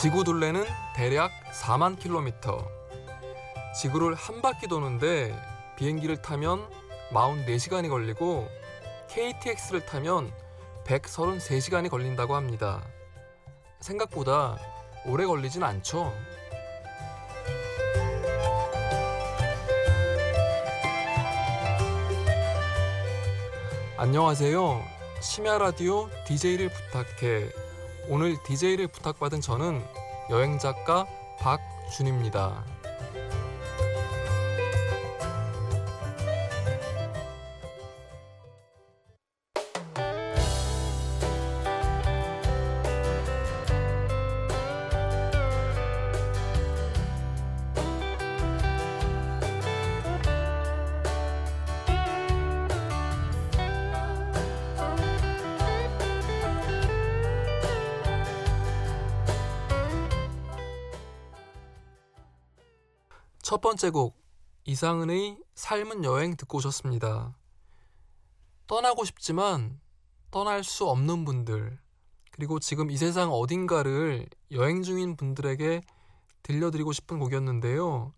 지구 둘레는 대략 4만 킬로미터. 지구를 한 바퀴 도는데 비행기를 타면 44시간이 걸리고 KTX를 타면 133시간이 걸린다고 합니다. 생각보다 오래 걸리진 않죠. 안녕하세요. 심야 라디오 DJ를 부탁해. 오늘 DJ를 부탁받은 저는 여행 작가 박준입니다. 번째 곡 이상은의 삶은 여행 듣고 오셨습니다. 떠나고 싶지만 떠날 수 없는 분들 그리고 지금 이 세상 어딘가를 여행 중인 분들에게 들려드리고 싶은 곡이었는데요.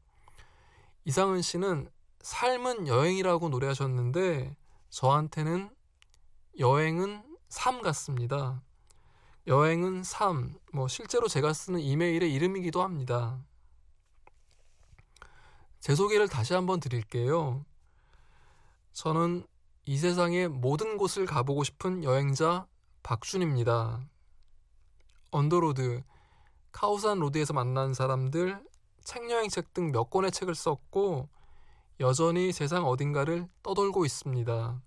이상은 씨는 삶은 여행이라고 노래하셨는데 저한테는 여행은 삶 같습니다. 여행은 삶, 뭐 실제로 제가 쓰는 이메일의 이름이기도 합니다. 제 소개를 다시 한번 드릴게요. 저는 이 세상의 모든 곳을 가보고 싶은 여행자 박준입니다. On the Road, 카오산 로드에서 만난 사람들, 책여행책 등 몇 권의 책을 썼고 여전히 세상 어딘가를 떠돌고 있습니다.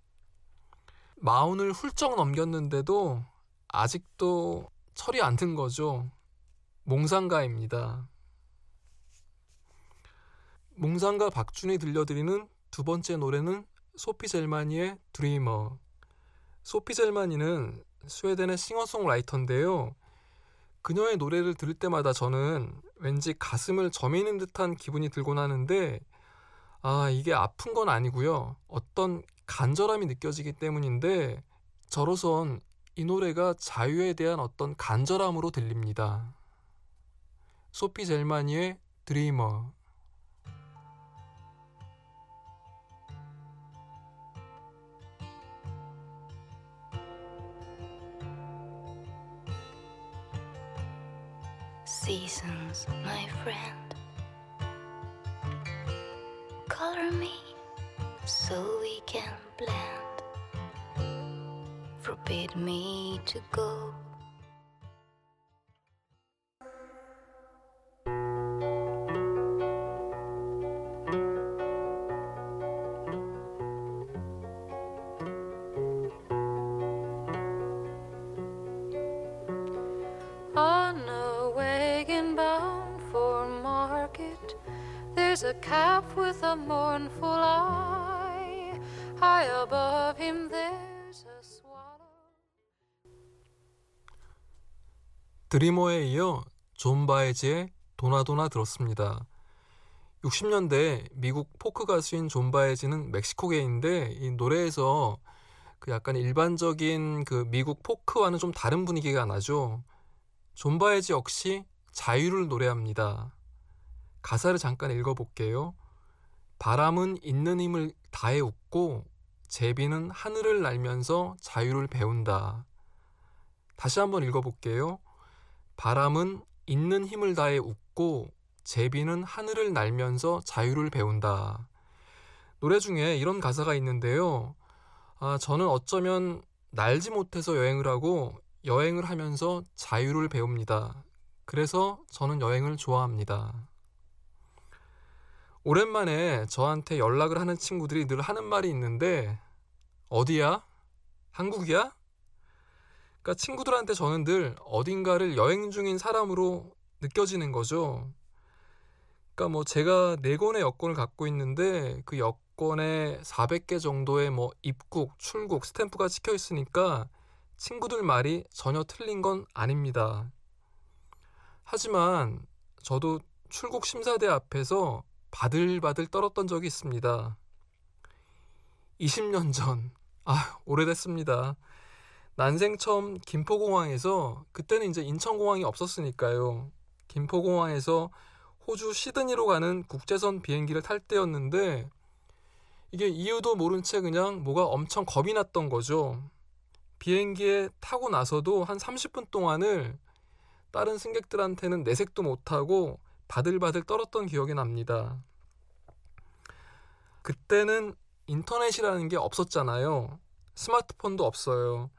마흔을 훌쩍 넘겼는데도 아직도 철이 안 든 거죠. 몽상가입니다. 몽상가 박준이 들려드리는 두 번째 노래는 소피 젤마니의 드리머. 소피 젤마니는 스웨덴의 싱어송라이터인데요. 그녀의 노래를 들을 때마다 저는 왠지 가슴을 저미는 듯한 기분이 들곤 하는데, 아, 이게 아픈 건 아니고요. 어떤 간절함이 느껴지기 때문인데, 저로선 이 노래가 자유에 대한 어떤 간절함으로 들립니다. 소피 젤마니의 드리머. Seasons, my friend. Color me so we can blend. Forbid me to go. There's a calf with a mournful eye. High above him, there's a swallow. Dreamer에 이어 존 바에즈의 도나도나 들었습니다. 60년대 미국 포크 가수인 존 바에즈는 멕시코계인데 이 노래에서 그 약간 일반적인 그 미국 포크와는 좀 다른 분위기가 나죠. 존 바에즈 역시 자유를 노래합니다. 가사를 잠깐 읽어볼게요. 바람은 있는 힘을 다해 웃고 제비는 하늘을 날면서 자유를 배운다. 다시 한번 읽어볼게요. 바람은 있는 힘을 다해 웃고 제비는 하늘을 날면서 자유를 배운다. 노래 중에 이런 가사가 있는데요. 아, 저는 어쩌면 날지 못해서 여행을 하고 여행을 하면서 자유를 배웁니다. 그래서 저는 여행을 좋아합니다. 오랜만에 저한테 연락을 하는 친구들이 늘 하는 말이 있는데, 어디야? 한국이야? 그러니까 친구들한테 저는 늘 어딘가를 여행 중인 사람으로 느껴지는 거죠. 그러니까 뭐 제가 네 권의 여권을 갖고 있는데 그 여권에 400개 정도의 뭐 입국, 출국, 스탬프가 찍혀 있으니까 친구들 말이 전혀 틀린 건 아닙니다. 하지만 저도 출국 심사대 앞에서 바들바들 떨었던 적이 있습니다. 20년 전, 아, 오래됐습니다. 난생 처음 김포공항에서 그때는 이제 인천공항이 없었으니까요. 김포공항에서 호주 시드니로 가는 국제선 비행기를 탈 때였는데 이게 이유도 모른 채 그냥 뭐가 엄청 겁이 났던 거죠. 비행기에 타고 나서도 한 30분 동안을 다른 승객들한테는 내색도 못하고 바들바들 떨었던 기억이 납니다. 그때는 인터넷이라는 게 없었잖아요. 스마트폰도 없어요.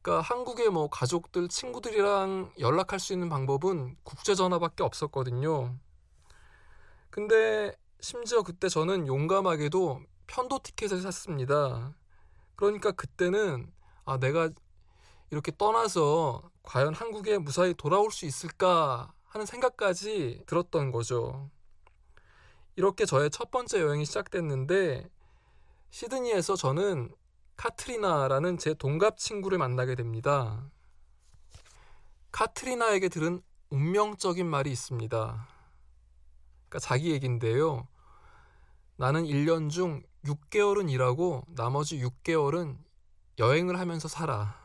그러니까 한국의 뭐 가족들, 친구들이랑 연락할 수 있는 방법은 국제 전화밖에 없었거든요. 근데 심지어 그때 저는 용감하게도 편도 티켓을 샀습니다. 그러니까 그때는 아 내가 이렇게 떠나서 과연 한국에 무사히 돌아올 수 있을까 하는 생각까지 들었던 거죠. 이렇게 저의 첫 번째 여행이 시작됐는데 시드니에서 저는 카트리나라는 제 동갑 친구를 만나게 됩니다. 카트리나에게 들은 운명적인 말이 있습니다. 그러니까 자기 얘긴데요. 나는 1년 중 6개월은 일하고 나머지 6개월은 여행을 하면서 살아.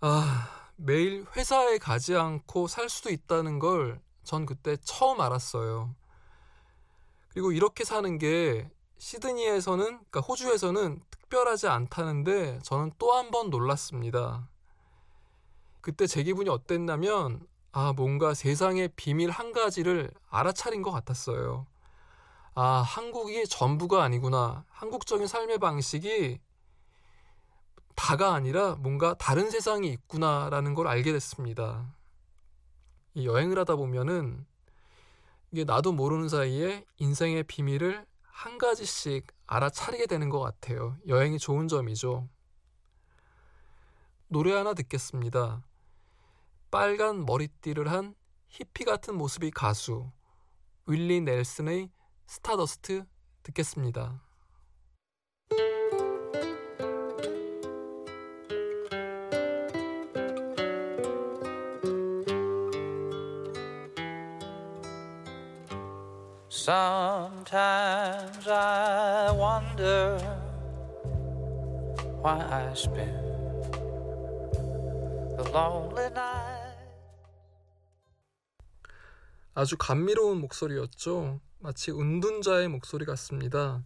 아, 매일 회사에 가지 않고 살 수도 있다는 걸 전 그때 처음 알았어요. 그리고 이렇게 사는 게 시드니에서는, 그러니까 호주에서는 특별하지 않다는데 저는 또 한 번 놀랐습니다. 그때 제 기분이 어땠냐면, 아, 뭔가 세상의 비밀 한 가지를 알아차린 것 같았어요. 아, 한국이 전부가 아니구나. 한국적인 삶의 방식이 다가 아니라 뭔가 다른 세상이 있구나라는 걸 알게 됐습니다. 이 여행을 하다 보면은 이게 나도 모르는 사이에 인생의 비밀을 한 가지씩 알아차리게 되는 것 같아요. 여행이 좋은 점이죠. 노래 하나 듣겠습니다. 빨간 머리띠를 한 히피 같은 모습이 가수 윌리 넬슨의 스타더스트 듣겠습니다. Sometimes I wonder why I spend the lonely night. 아주 감미로운 목소리였죠. 마치 은둔자의 목소리 같습니다.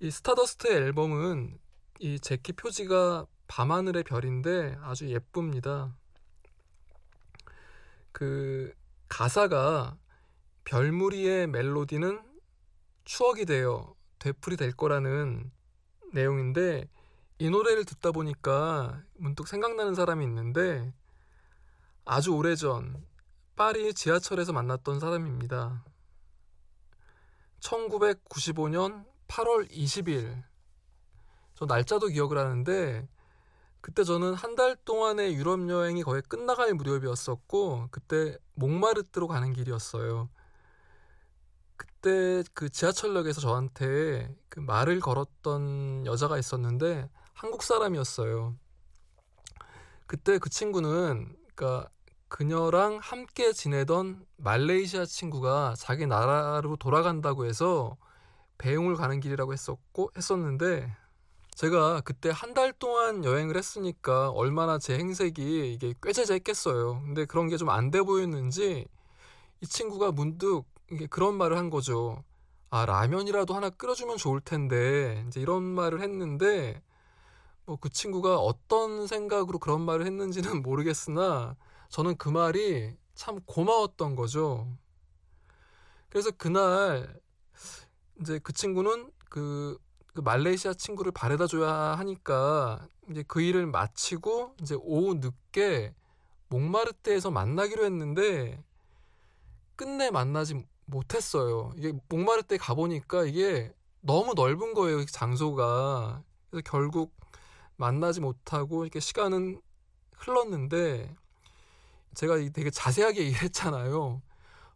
이 스타더스트의 앨범은 이 제키 표지가 밤하늘의 별인데 아주 예쁩니다. 그 가사가 별무리의 멜로디는 추억이 되어 되풀이 될 거라는 내용인데 이 노래를 듣다 보니까 문득 생각나는 사람이 있는데 아주 오래전 파리 지하철에서 만났던 사람입니다. 1995년 8월 20일 저 날짜도 기억을 하는데 그때 저는 한 달 동안의 유럽 여행이 거의 끝나갈 무렵이었었고 그때 몽마르트로 가는 길이었어요. 그때 그 지하철역에서 저한테 그 말을 걸었던 여자가 있었는데 한국 사람이었어요. 그때 그 친구는 그러니까 그녀랑 함께 지내던 말레이시아 친구가 자기 나라로 돌아간다고 해서 배웅을 가는 길이라고 했었고 했었는데 제가 그때 한 달 동안 여행을 했으니까 얼마나 제 행색이 이게 꾀재재했겠어요. 근데 그런 게 좀 안 돼 보였는지 이 친구가 문득 그런 말을 한 거죠. 아, 라면이라도 하나 끓여주면 좋을 텐데, 이제 이런 말을 했는데, 뭐 그 친구가 어떤 생각으로 그런 말을 했는지는 모르겠으나, 저는 그 말이 참 고마웠던 거죠. 그래서 그날, 이제 그 친구는 그, 그 말레이시아 친구를 바래다 줘야 하니까, 이제 그 일을 마치고, 이제 오후 늦게 몽마르테에서 만나기로 했는데, 끝내 만나지 못했어요. 이게 목마를 때 가보니까 이게 너무 넓은 거예요. 장소가. 그래서 결국 만나지 못하고 이렇게 시간은 흘렀는데 제가 되게 자세하게 얘기했잖아요.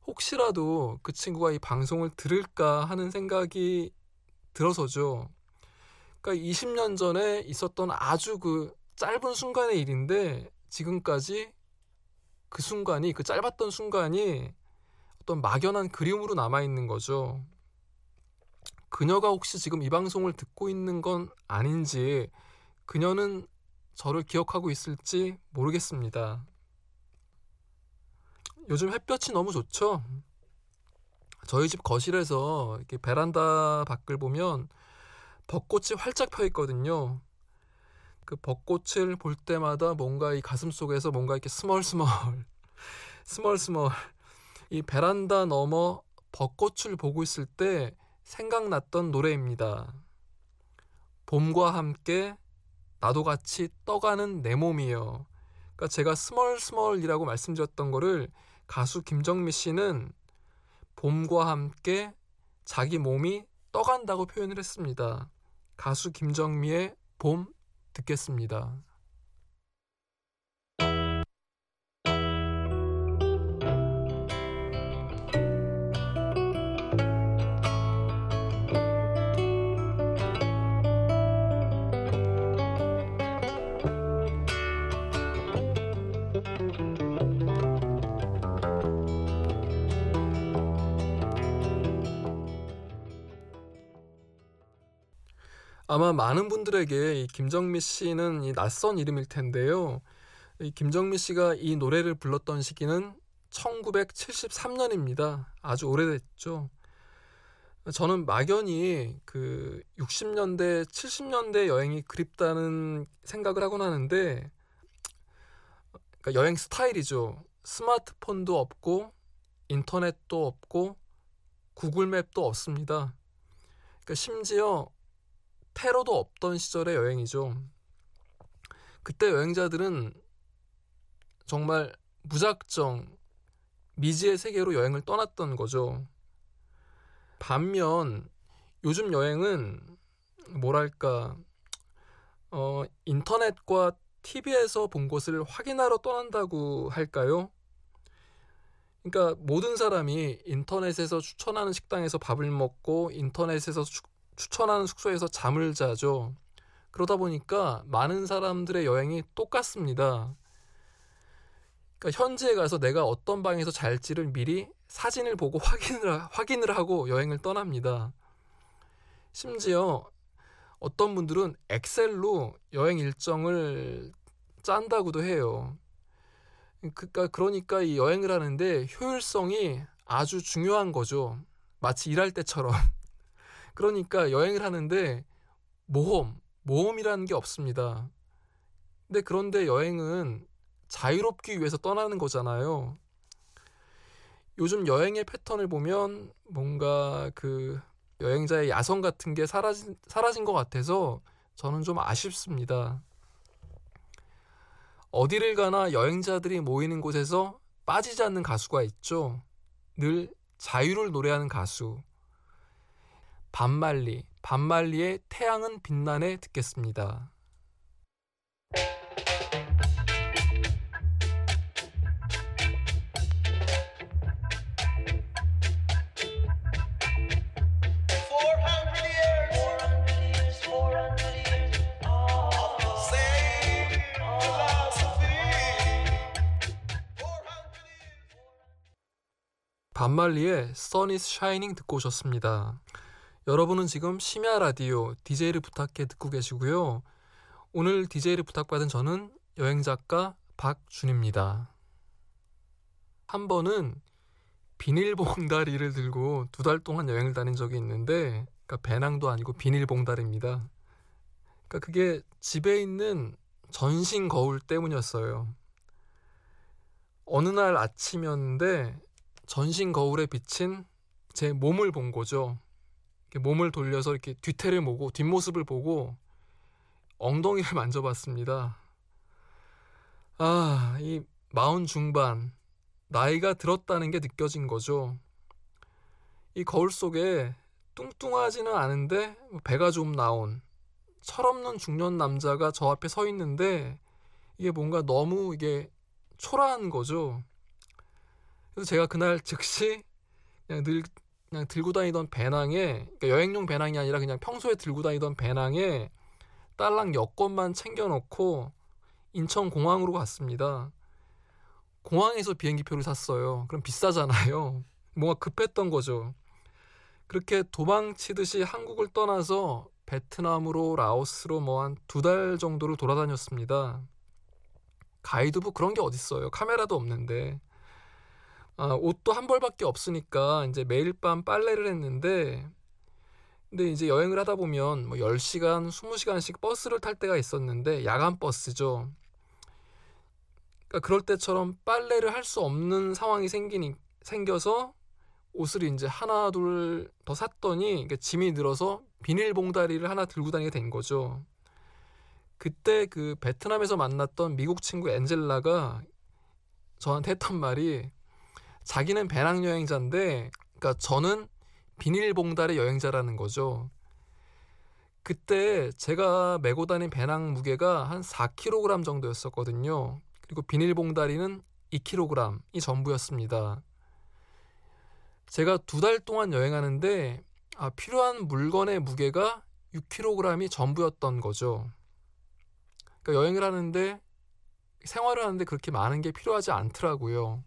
혹시라도 그 친구가 이 방송을 들을까 하는 생각이 들어서죠. 그러니까 20년 전에 있었던 아주 그 짧은 순간의 일인데 지금까지 그 순간이 그 짧았던 순간이 어떤 막연한 그림으로 남아있는 거죠. 그녀가 혹시 지금 이 방송을 듣고 있는 건 아닌지 그녀는 저를 기억하고 있을지 모르겠습니다. 요즘 햇볕이 너무 좋죠. 저희 집 거실에서 이렇게 베란다 밖을 보면 벚꽃이 활짝 펴 있거든요. 그 벚꽃을 볼 때마다 뭔가 이 가슴 속에서 뭔가 이렇게 스멀스멀, 스멀스멀, 이 베란다 너머 벚꽃을 보고 있을 때 생각났던 노래입니다. 봄과 함께 나도 같이 떠가는 내 몸이요. 그러니까 제가 스멀스멀이라고 말씀드렸던 거를 가수 김정미 씨는 봄과 함께 자기 몸이 떠간다고 표현을 했습니다. 가수 김정미의 봄 듣겠습니다. 아마 많은 분들에게 이 김정미 씨는 이 낯선 이름일 텐데요. 이 김정미 씨가 이 노래를 불렀던 시기는 1973년입니다. 아주 오래됐죠. 저는 막연히 그 60년대, 70년대 여행이 그립다는 생각을 하곤 하는데, 그러니까 여행 스타일이죠. 스마트폰도 없고, 인터넷도 없고, 구글맵도 없습니다. 그러니까 심지어 테러도 없던 시절의 여행이죠. 그때 여행자들은 정말 무작정 미지의 세계로 여행을 떠났던 거죠. 반면 요즘 여행은 뭐랄까 어, 인터넷과 TV에서 본 것을 확인하러 떠난다고 할까요? 그러니까 모든 사람이 인터넷에서 추천하는 식당에서 밥을 먹고 인터넷에서 추, 추천하는 숙소에서 잠을 자죠. 그러다 보니까 많은 사람들의 여행이 똑같습니다. 그러니까 현지에 가서 내가 어떤 방에서 잘지를 미리 사진을 보고 확인을, 확인을 하고 여행을 떠납니다. 심지어 어떤 분들은 엑셀로 여행 일정을 짠다고도 해요. 그러니까, 그러니까 이 여행을 하는데 효율성이 아주 중요한 거죠. 마치 일할 때처럼. 그러니까 여행을 하는데 모험, 모험이라는 게 없습니다. 근데 그런데 여행은 자유롭기 위해서 떠나는 거잖아요. 요즘 여행의 패턴을 보면 뭔가 그 여행자의 야성 같은 게 사라진, 사라진 것 같아서 저는 좀 아쉽습니다. 어디를 가나 여행자들이 모이는 곳에서 빠지지 않는 가수가 있죠. 늘 자유를 노래하는 가수. 반말리, 반말리의 태양은 빛나네 듣겠습니다. 반말리의 Sun is Shining 듣고 오셨습니다. 여러분은 지금 심야 라디오 DJ를 부탁해 듣고 계시고요. 오늘 DJ를 부탁받은 저는 여행작가 박준입니다. 한 번은 비닐봉다리를 들고 두 달 동안 여행을 다닌 적이 있는데 그러니까 배낭도 아니고 비닐봉다리입니다. 그러니까 그게 집에 있는 전신 거울 때문이었어요. 어느 날 아침이었는데 전신 거울에 비친 제 몸을 본 거죠. 몸을 돌려서 이렇게 뒤태를 보고 뒷모습을 보고 엉덩이를 만져봤습니다. 아, 이 마흔 중반 나이가 들었다는 게 느껴진 거죠. 이 거울 속에 뚱뚱하지는 않은데 배가 좀 나온 철없는 중년 남자가 저 앞에 서 있는데 이게 뭔가 너무 이게 초라한 거죠. 그래서 제가 그날 즉시 그냥 늘 그냥 들고 다니던 배낭에 그러니까 여행용 배낭이 아니라 그냥 평소에 들고 다니던 배낭에 딸랑 여권만 챙겨놓고 인천 공항으로 갔습니다. 공항에서 비행기표를 샀어요. 그럼 비싸잖아요. 뭔가 급했던 거죠. 그렇게 도망치듯이 한국을 떠나서 베트남으로 라오스로 뭐 한 두 달 정도를 돌아다녔습니다. 가이드북 그런 게 어딨어요. 카메라도 없는데. 아, 옷도 한 벌밖에 없으니까 이제 매일 밤 빨래를 했는데 근데 이제 여행을 하다 보면 뭐 10시간, 20시간씩 버스를 탈 때가 있었는데 야간 버스죠. 그러니까 그럴 때처럼 빨래를 할 수 없는 상황이 생기니 생겨서 옷을 이제 하나 둘 더 샀더니 짐이 늘어서 비닐봉다리를 하나 들고 다니게 된 거죠. 그때 그 베트남에서 만났던 미국 친구 엔젤라가 저한테 했던 말이 자기는 배낭 여행자인데 그러니까 저는 비닐봉다리 여행자라는 거죠. 그때 제가 메고 다닌 배낭 무게가 한 4kg 정도였었거든요. 그리고 비닐봉다리는 2kg이 전부였습니다. 제가 두 달 동안 여행하는데 아, 필요한 물건의 무게가 6kg이 전부였던 거죠. 그러니까 여행을 하는데 생활을 하는데 그렇게 많은 게 필요하지 않더라고요.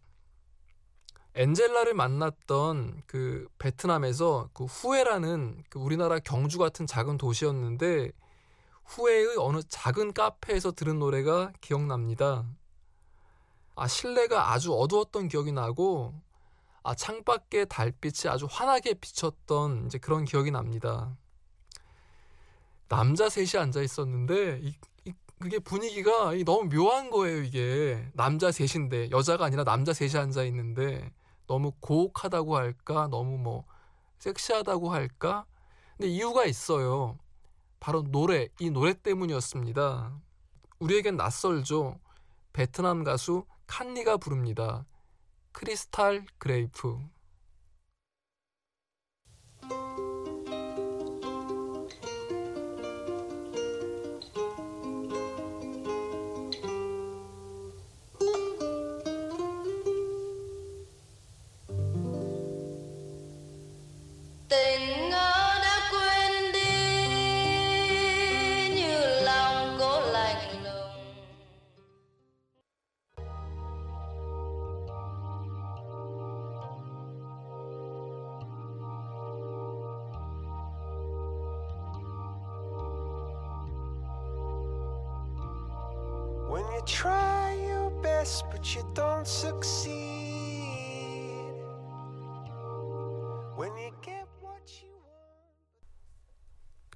엔젤라를 만났던 그 베트남에서 그 후에라는 그 우리나라 경주 같은 작은 도시였는데 후에의 어느 작은 카페에서 들은 노래가 기억납니다. 아, 실내가 아주 어두웠던 기억이 나고 아, 창밖에 달빛이 아주 환하게 비쳤던 이제 그런 기억이 납니다. 남자 셋이 앉아 있었는데 이, 이, 그게 분위기가 너무 묘한 거예요, 이게. 남자 셋인데 여자가 아니라 남자 셋이 앉아 있는데 너무 고혹하다고 할까? 너무 뭐 섹시하다고 할까? 근데 이유가 있어요. 바로 노래, 이 노래 때문이었습니다. 우리에겐 낯설죠. 베트남 가수 칸니가 부릅니다. 크리스탈 그레이프.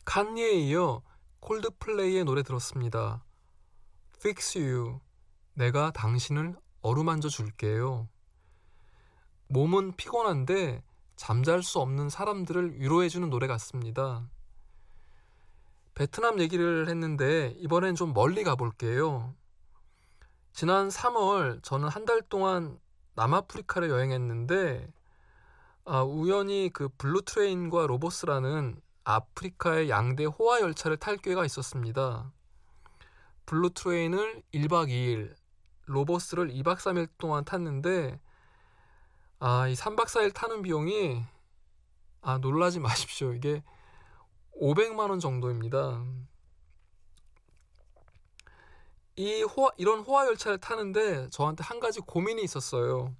칸니에 이어 콜드플레이의 노래 들었습니다. Fix You. 내가 당신을 어루만져 줄게요. 몸은 피곤한데 잠잘 수 없는 사람들을 위로해주는 노래 같습니다. 베트남 얘기를 했는데 이번엔 좀 멀리 가볼게요. 지난 3월 저는 한 달 동안 남아프리카를 여행했는데 아, 우연히 그 블루트레인과 로보스라는 아프리카의 양대 호화 열차를 탈 기회가 있었습니다. 블루 트레인을 1박 2일, 로보스를 2박 3일 동안 탔는데 아, 이 3박 4일 타는 비용이 아, 놀라지 마십시오. 이게 500만 원 정도입니다. 이 호화, 이런 호화 열차를 타는데 저한테 한 가지 고민이 있었어요.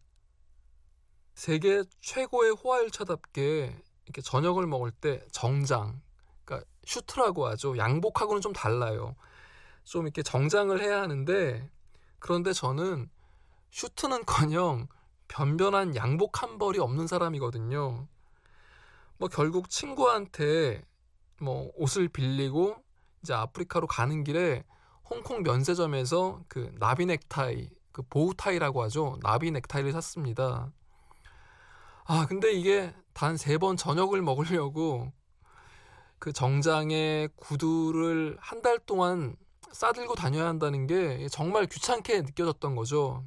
세계 최고의 호화 열차답게 이렇게 저녁을 먹을 때 정장, 그러니까 슈트라고 하죠. 양복하고는 좀 달라요. 좀 이렇게 정장을 해야 하는데 그런데 저는 슈트는커녕 변변한 양복 한 벌이 없는 사람이거든요. 뭐 결국 친구한테 뭐 옷을 빌리고 이제 아프리카로 가는 길에 홍콩 면세점에서 그 나비 넥타이, 그 bow tie라고 하죠. 나비 넥타이를 샀습니다. 아, 근데 이게 단 세 번 저녁을 먹으려고 그 정장에 구두를 한 달 동안 싸들고 다녀야 한다는 게 정말 귀찮게 느껴졌던 거죠.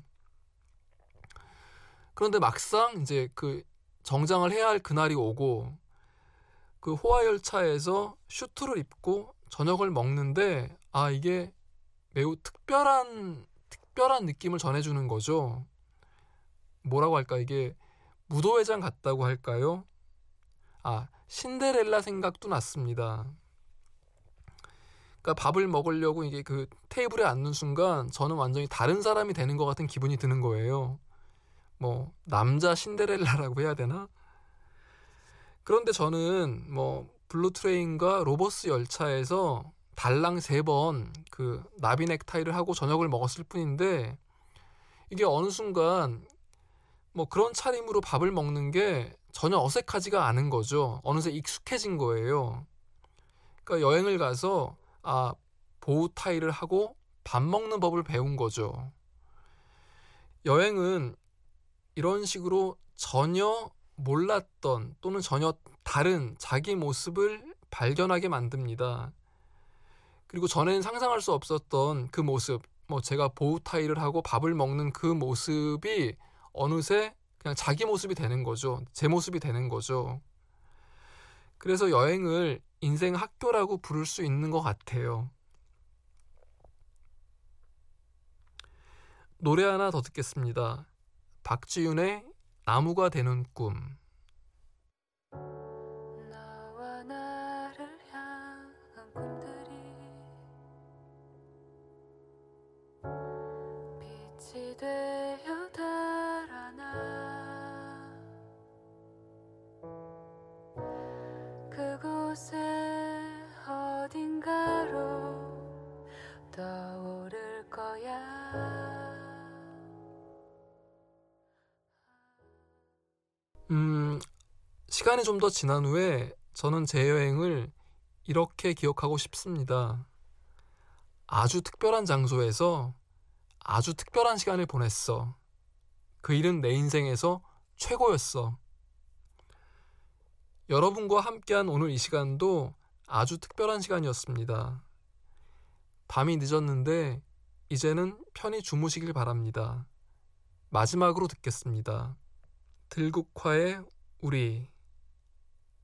그런데 막상 이제 그 정장을 해야 할 그날이 오고 그 호화열차에서 슈트를 입고 저녁을 먹는데 아 이게 매우 특별한 특별한 느낌을 전해주는 거죠. 뭐라고 할까 이게 무도회장 같다고 할까요? 아 신데렐라 생각도 났습니다. 그러니까 밥을 먹으려고 이게 그 테이블에 앉는 순간 저는 완전히 다른 사람이 되는 것 같은 기분이 드는 거예요. 뭐 남자 신데렐라라고 해야 되나? 그런데 저는 뭐 블루트레인과 로보스 열차에서 달랑 세 번 그 나비 넥타이를 하고 저녁을 먹었을 뿐인데 이게 어느 순간 뭐 그런 차림으로 밥을 먹는 게 전혀 어색하지가 않은 거죠. 어느새 익숙해진 거예요. 그러니까 여행을 가서 아 보호 타이를 하고 밥 먹는 법을 배운 거죠. 여행은 이런 식으로 전혀 몰랐던 또는 전혀 다른 자기 모습을 발견하게 만듭니다. 그리고 전에는 상상할 수 없었던 그 모습, 뭐 제가 보호 타이를 하고 밥을 먹는 그 모습이 어느새 그냥 자기 모습이 되는 거죠. 제 모습이 되는 거죠. 그래서 여행을 인생 학교라고 부를 수 있는 것 같아요. 노래 하나 더 듣겠습니다. 박지윤의 나무가 되는 꿈. 그곳에 어딘가로 떠오를 거야 음, 시간이 좀 더 지난 후에 저는 제 여행을 이렇게 기억하고 싶습니다. 아주 특별한 장소에서 아주 특별한 시간을 보냈어. 그 일은 내 인생에서 최고였어. 여러분과 함께한 오늘 이 시간도 아주 특별한 시간이었습니다. 밤이 늦었는데 이제는 편히 주무시길 바랍니다. 마지막으로 듣겠습니다. 들국화의 우리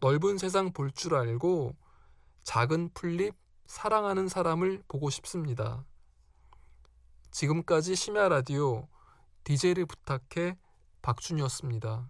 넓은 세상 볼 줄 알고 작은 풀잎 사랑하는 사람을 보고 싶습니다. 지금까지 심야 라디오 DJ를 부탁해 박준이었습니다.